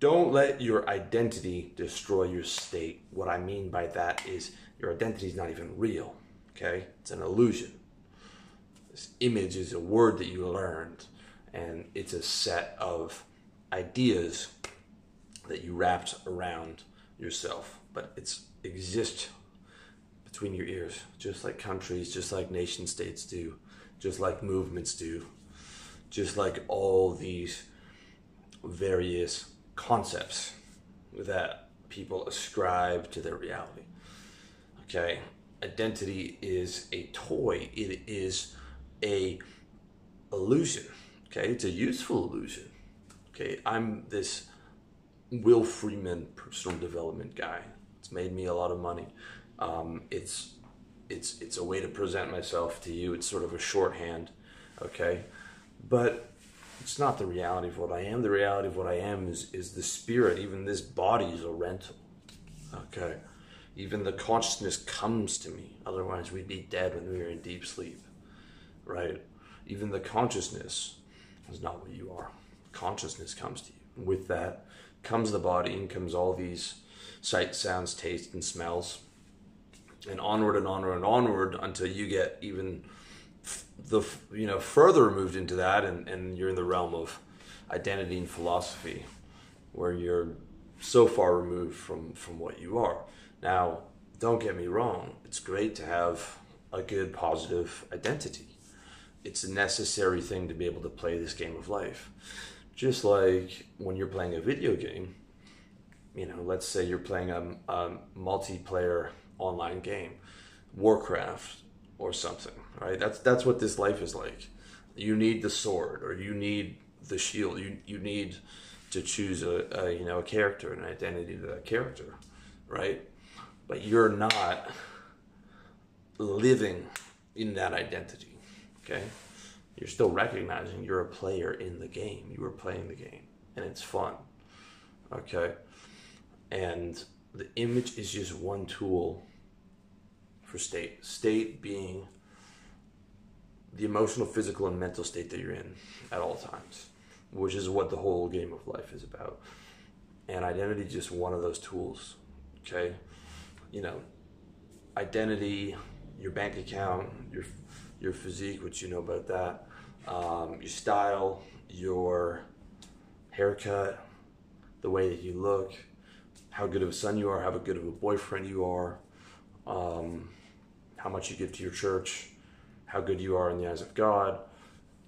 don't let your identity destroy your state. What I mean by that is your identity is not even real, okay? It's an illusion. This image is a word that you learned, and it's a set of ideas that you wrapped around yourself, but it's exists between your ears, just like countries, just like nation states do, just like movements do, just like all these various concepts that people ascribe to their reality. Okay, identity is a toy. It is a illusion. Okay, it's a useful illusion. Okay, I'm this Will Freeman personal development guy. It's made me a lot of money. Um, it's it's it's a way to present myself to you. It's sort of a shorthand. Okay, but it's not the reality of what I am. The reality of what I am is is the spirit. Even this body is a rental. Okay. Even the consciousness comes to me. Otherwise, we'd be dead when we were in deep sleep. Right? Even the consciousness is not what you are. Consciousness comes to you. With that comes the body and comes all these sights, sounds, tastes, and smells. And onward and onward and onward until you get even the you know further removed into that and, and you're in the realm of identity and philosophy where you're so far removed from from what you are. Now don't get me wrong. It's great to have a good positive identity. It's a necessary thing to be able to play this game of life. Just like when you're playing a video game you know let's say you're playing a, a multiplayer online game warcraft or something, right? That's that's what this life is like. You need the sword, or you need the shield. You you need to choose a, a you know a character, an identity to that character, right? But you're not living in that identity. Okay, you're still recognizing you're a player in the game. You are playing the game, and it's fun. Okay, and the image is just one tool for state. State being the emotional, physical, and mental state that you're in at all times, which is what the whole game of life is about. And identity is just one of those tools. Okay, you know, identity, your bank account, your your physique, which you know about that, um, your style, your haircut, the way that you look, how good of a son you are, how good of a boyfriend you are. Um, how much you give to your church, how good you are in the eyes of God,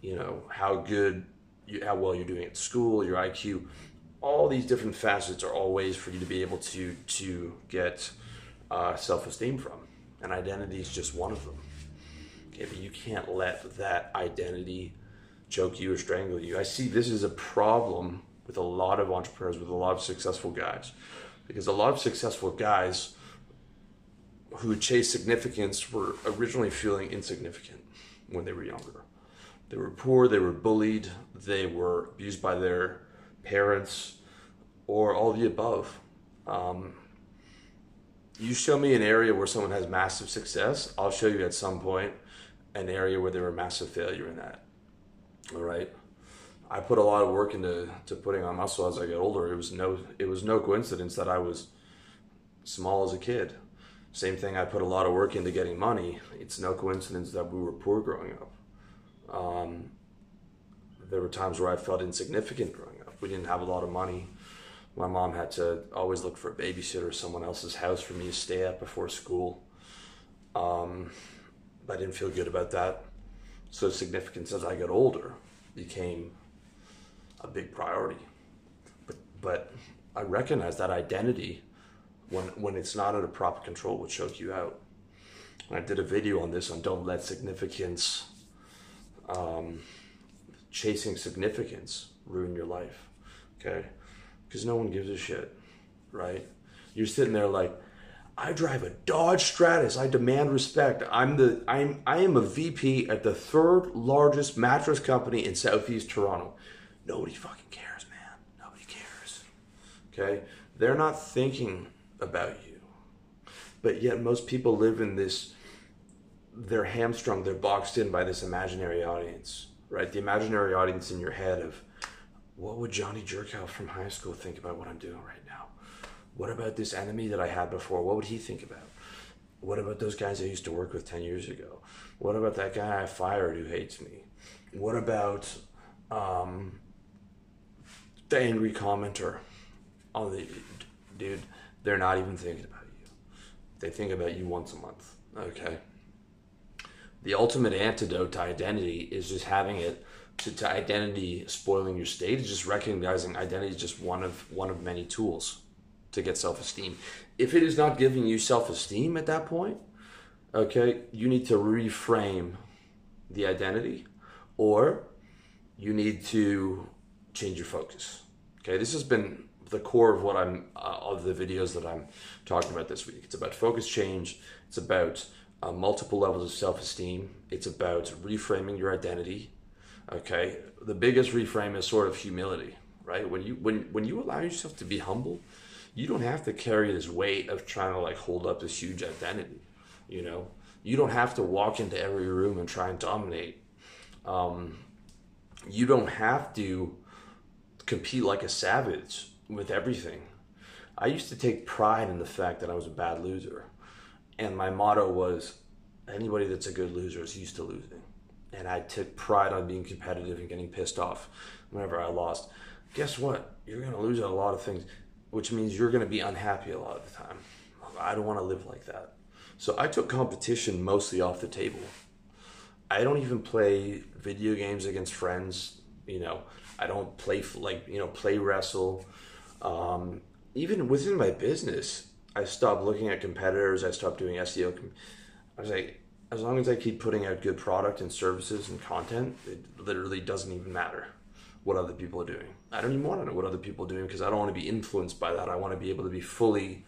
you know, how good, you, how well you're doing at school, your IQ. All these different facets are all ways for you to be able to to get uh, self-esteem from, and identity is just one of them. Okay, but you can't let that identity choke you or strangle you. I see this is a problem with a lot of entrepreneurs, with a lot of successful guys, because a lot of successful guys who chased significance were originally feeling insignificant when they were younger. They were poor, they were bullied, they were abused by their parents, or all the above. Um, you show me an area where someone has massive success, I'll show you at some point an area where they were massive failure in that. All right. I put a lot of work into to putting on muscle as I got older. It was no it was no coincidence that I was small as a kid. Same thing, I put a lot of work into getting money. It's no coincidence that we were poor growing up. Um, there were times where I felt insignificant growing up. We didn't have a lot of money. My mom had to always look for a babysitter or someone else's house for me to stay at before school. Um, I didn't feel good about that. So significance as I got older became a big priority. But, but I recognize that identity when when it's not under proper control would choke you out. And I did a video on this on don't let significance, um, chasing significance ruin your life, okay? Because no one gives a shit, right? You're sitting there like, I drive a Dodge Stratus. I demand respect. I'm the I'm I am a VP at the third largest mattress company in Southeast Toronto. Nobody fucking cares, man. Nobody cares. Okay? They're not thinking about you. But yet, most people live in this, they're hamstrung, they're boxed in by this imaginary audience, right? The imaginary audience in your head of what would Johnny Jerkow from high school think about what I'm doing right now? What about this enemy that I had before? What would he think about? What about those guys I used to work with 10 years ago? What about that guy I fired who hates me? What about um, the angry commenter on the dude? They're not even thinking about you. They think about you once a month. Okay. The ultimate antidote to identity is just having it to, to identity spoiling your state is just recognizing identity is just one of one of many tools to get self-esteem. If it is not giving you self-esteem at that point, okay, you need to reframe the identity or you need to change your focus. Okay, this has been the core of what I'm uh, of the videos that I'm talking about this week. It's about focus change. It's about uh, multiple levels of self-esteem. It's about reframing your identity. Okay, the biggest reframe is sort of humility, right? When you when when you allow yourself to be humble, you don't have to carry this weight of trying to like hold up this huge identity. You know, you don't have to walk into every room and try and dominate. Um, you don't have to compete like a savage with everything. I used to take pride in the fact that I was a bad loser. And my motto was anybody that's a good loser is used to losing. And I took pride on being competitive and getting pissed off whenever I lost. Guess what? You're going to lose a lot of things, which means you're going to be unhappy a lot of the time. I don't want to live like that. So I took competition mostly off the table. I don't even play video games against friends. You know, I don't play like you know play wrestle. Um, even within my business, I stopped looking at competitors. I stopped doing SEO. I was like, as long as I keep putting out good product and services and content, it literally doesn't even matter what other people are doing. I don't even want to know what other people are doing because I don't want to be influenced by that. I want to be able to be fully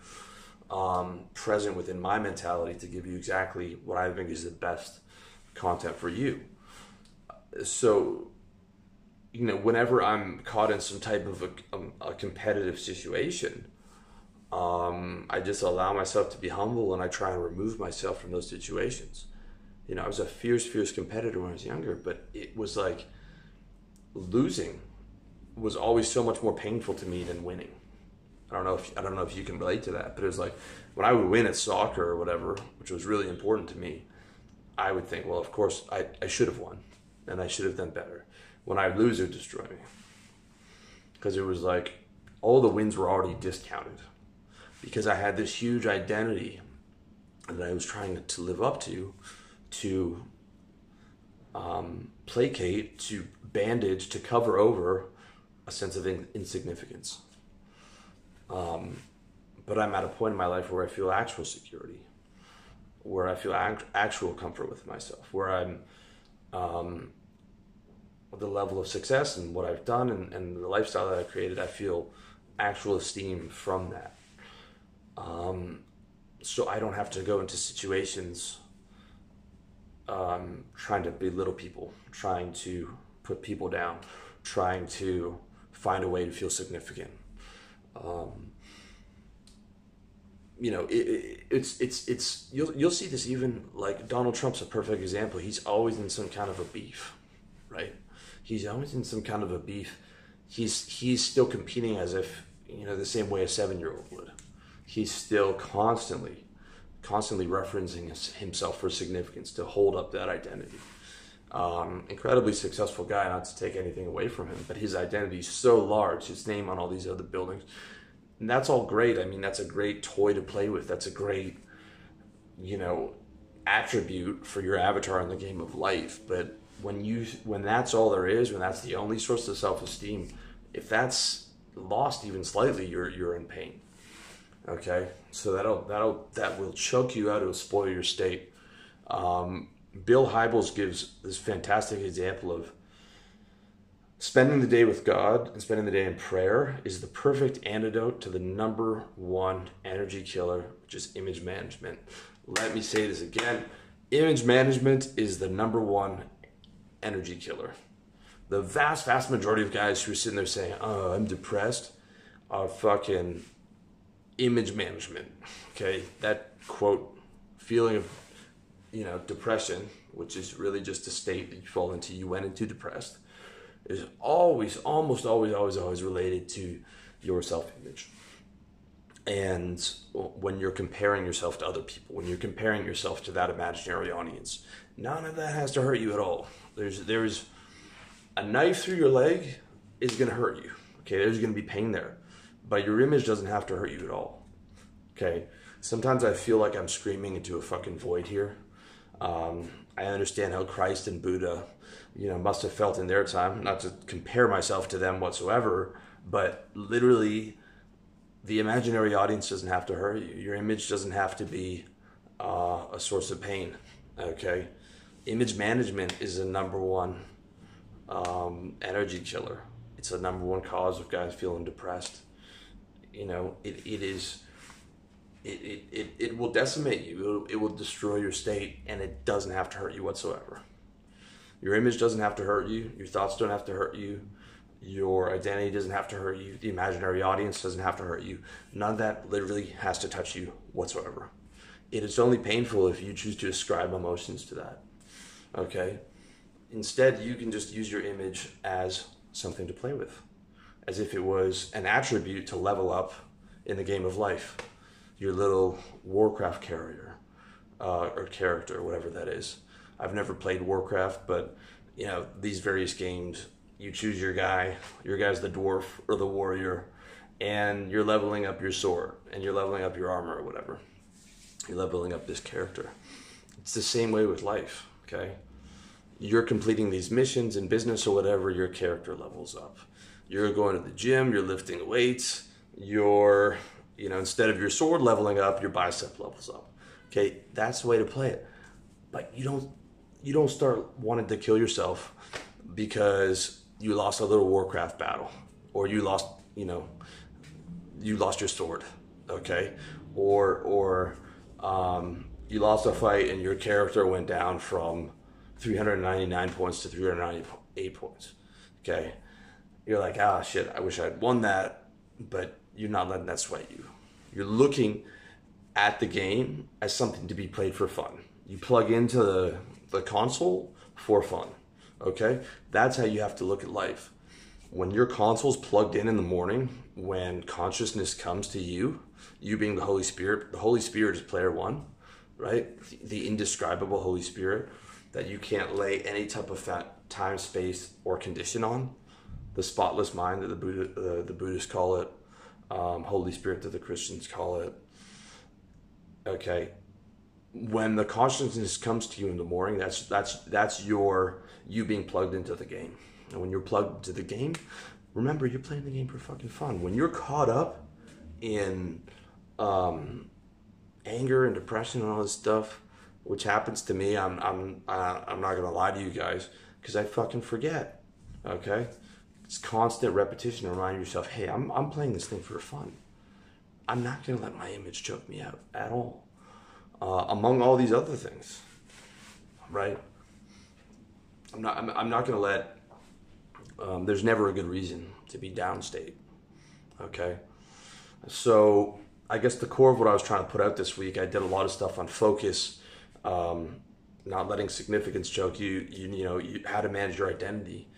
um, present within my mentality to give you exactly what I think is the best content for you. So, you know, whenever I'm caught in some type of a, a, um, a competitive situation, um, I just allow myself to be humble and I try and remove myself from those situations. You know, I was a fierce, fierce competitor when I was younger, but it was like losing was always so much more painful to me than winning. I don't know if I don't know if you can relate to that, but it was like when I would win at soccer or whatever, which was really important to me, I would think, well, of course I, I should have won and I should have done better. When I lose, it destroy me. Because it was like all the wins were already discounted because I had this huge identity that I was trying to live up to, to um, placate, to bandage, to cover over a sense of in- insignificance. Um, but I'm at a point in my life where I feel actual security, where I feel act- actual comfort with myself, where I'm um, the level of success and what I've done and, and the lifestyle that I've created, I feel actual esteem from that. Um, so I don't have to go into situations um, trying to belittle people, trying to put people down, trying to find a way to feel significant. Um, you know, it, it, it's it's it's you'll you'll see this even like Donald Trump's a perfect example. He's always in some kind of a beef, right? He's always in some kind of a beef. He's he's still competing as if you know the same way a seven year old would he's still constantly, constantly referencing himself for significance to hold up that identity. Um, incredibly successful guy, not to take anything away from him, but his identity is so large, his name on all these other buildings. And that's all great. I mean, that's a great toy to play with. That's a great, you know, attribute for your avatar in the game of life. But when you when that's all there is, when that's the only source of self esteem, if that's lost even slightly, you're you're in pain. Okay, so that'll that'll that will choke you out. It'll spoil your state. Um, Bill Hybels gives this fantastic example of spending the day with God and spending the day in prayer is the perfect antidote to the number one energy killer, which is image management. Let me say this again: image management is the number one energy killer. The vast, vast majority of guys who are sitting there saying, "Oh, I'm depressed," are fucking image management. Okay, that quote feeling of you know depression, which is really just a state that you fall into. You went into depressed. is always, almost always, always, always related to your self image. And when you're comparing yourself to other people, when you're comparing yourself to that imaginary audience, none of that has to hurt you at all. There's there's a knife through your leg is going to hurt you. Okay, there's going to be pain there, but your image doesn't have to hurt you at all. Okay, sometimes I feel like I'm screaming into a fucking void here. Um, I understand how Christ and Buddha, you know, must have felt in their time. Not to compare myself to them whatsoever, but literally the imaginary audience doesn't have to hurt you. Your image doesn't have to be uh, a source of pain. Okay, image management is the number one um, energy killer. It's the number one cause of guys feeling depressed. You know, it, it is. It, it, it, it will decimate you. It will, it will destroy your state, and it doesn't have to hurt you whatsoever. Your image doesn't have to hurt you. Your thoughts don't have to hurt you your identity doesn't have to hurt you. The imaginary audience doesn't have to hurt you. None of that literally has to touch you whatsoever. It is only painful if you choose to ascribe emotions to that. Okay? Instead, you can just use your image as something to play with, as if it was an attribute to level up in the game of life. Your little Warcraft carrier uh, or character, whatever that is. I've never played Warcraft, but you know these various games you choose your guy. Your guy's the dwarf or the warrior, and you're leveling up your sword and you're leveling up your armor or whatever. You're leveling up this character. It's the same way with life, okay? You're completing these missions in business or whatever, your character levels up. You're going to the gym, you're lifting weights, you're, you know, instead of your sword leveling up, your bicep levels up. Okay, that's the way to play it. But you don't you don't start wanting to kill yourself because you lost a little Warcraft battle, or you lost, you know, you lost your sword, okay, or or um, you lost a fight and your character went down from 399 points to 398 points, okay. You're like, ah, shit, I wish I'd won that, but you're not letting that sweat you. You're looking at the game as something to be played for fun. You plug into the, the console for fun. Okay? That's how you have to look at life. When your console's plugged in in the morning, when consciousness comes to you, you being the Holy Spirit, the Holy Spirit is player one, right? The indescribable Holy Spirit that you can't lay any type of time, space, or condition on. The spotless mind that the Buddha, uh, the Buddhists call it, um, Holy Spirit that the Christians call it. Okay, when the consciousness comes to you in the morning, that's that's that's your you being plugged into the game. And when you're plugged into the game, remember you're playing the game for fucking fun. When you're caught up in um, anger and depression and all this stuff, which happens to me, I'm I'm uh, I'm not gonna lie to you guys because I fucking forget. Okay, it's constant repetition to remind yourself, hey, I'm I'm playing this thing for fun. I'm not gonna let my image choke me out at all uh, among all these other things, right? I'm not. I'm, I'm not to let. Um, there's never a good reason to be downstate. Okay, so I guess the core of what I was trying to put out this week, I did a lot of stuff on focus, um, not letting significance choke you. You, you know, you, how to manage your identity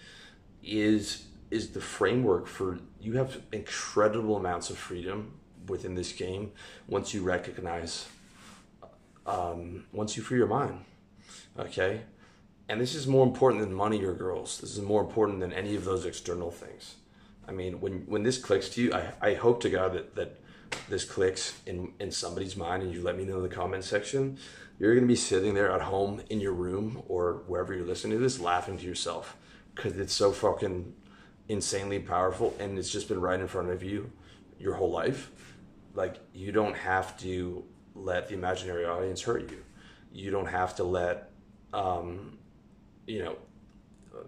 is is the framework for you have incredible amounts of freedom within this game once you recognize um, once you free your mind. Okay? And this is more important than money or girls. This is more important than any of those external things. I mean, when, when this clicks to you, I, I hope to God that, that this clicks in, in somebody's mind and you let me know in the comment section. You're to be sitting there at home in your room or wherever you're listening to this laughing to yourself because it's so fucking insanely powerful and it's just been right in front of you your whole life. Like, you don't have to let the imaginary audience hurt you. You don't have to let, um, you know,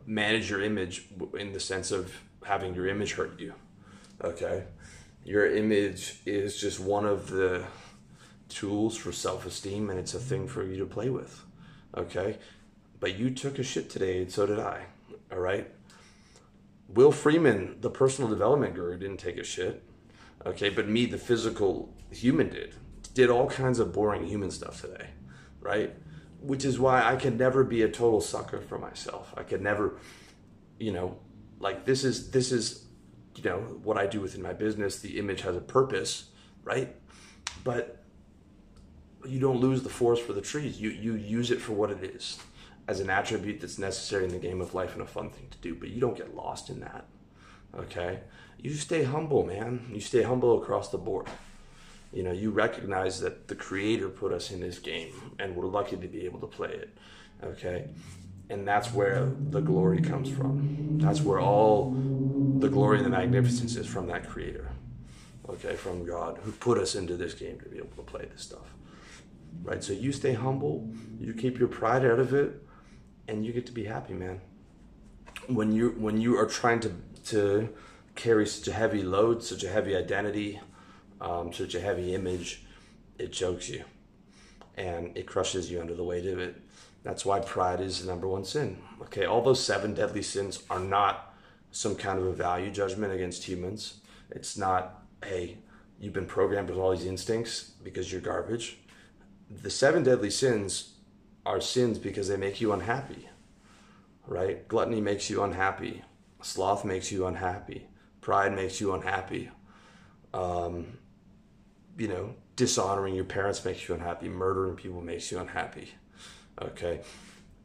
manage your image in the sense of having your image hurt you. Okay. Your image is just one of the tools for self esteem and it's a thing for you to play with. Okay. But you took a shit today and so did I. All right. Will Freeman, the personal development guru, didn't take a shit. Okay. But me, the physical human, did did all kinds of boring human stuff today, right? Which is why I can never be a total sucker for myself. I could never, you know, like this is this is you know what I do within my business. The image has a purpose, right? But you don't lose the forest for the trees. You you use it for what it is, as an attribute that's necessary in the game of life and a fun thing to do. But you don't get lost in that. Okay, you stay humble, man. You stay humble across the board. You know, you recognize that the creator put us in this game and we're lucky to be able to play it. Okay? And that's where the glory comes from. That's where all the glory and the magnificence is from that creator. Okay, from God who put us into this game to be able to play this stuff. Right? So you stay humble, you keep your pride out of it, and you get to be happy, man. When you when you are trying to to carry such a heavy load, such a heavy identity, um, such a heavy image, it chokes you and it crushes you under the weight of it. That's why pride is the number one sin. Okay, all those seven deadly sins are not some kind of a value judgment against humans. It's not, hey, you've been programmed with all these instincts because you're garbage. The seven deadly sins are sins because they make you unhappy, right? Gluttony makes you unhappy. Sloth makes you unhappy. Pride makes you unhappy. Um, you know, dishonoring your parents makes you unhappy, murdering people makes you unhappy. Okay,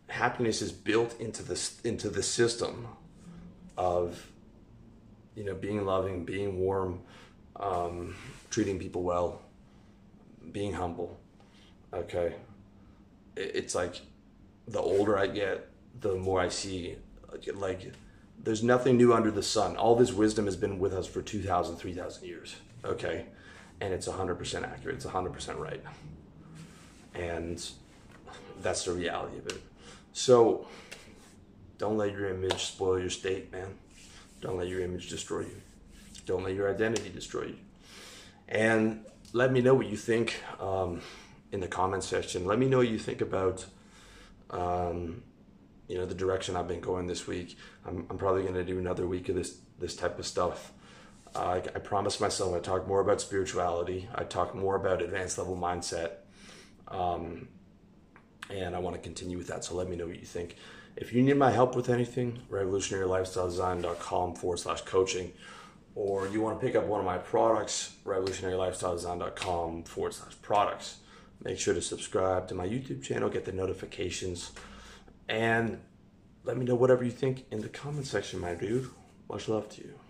happiness is built into this into the system of you know being loving, being warm, um, treating people well, being humble. Okay, it's like the older I get, the more I see like there's nothing new under the sun. All this wisdom has been with us for 2,000, 3,000 years. Okay and it's 100% accurate, it's 100% right. And that's the reality of it. So don't let your image spoil your state, man. Don't let your image destroy you. Don't let your identity destroy you. And let me know what you think um, in the comment section. Let me know what you think about, um, you know, the direction I've been going this week. I'm, I'm probably going to do another week of this this type of stuff. Uh, I, I promised myself I'd talk more about spirituality. I'd talk more about advanced level mindset. Um, and I want to continue with that. So let me know what you think. If you need my help with anything, revolutionarylifestyledesign.com forward slash coaching, or you want to pick up one of my products, revolutionarylifestyledesign.com forward slash products. Make sure to subscribe to my YouTube channel, get the notifications, and let me know whatever you think in the comment section, my dude. Much love to you.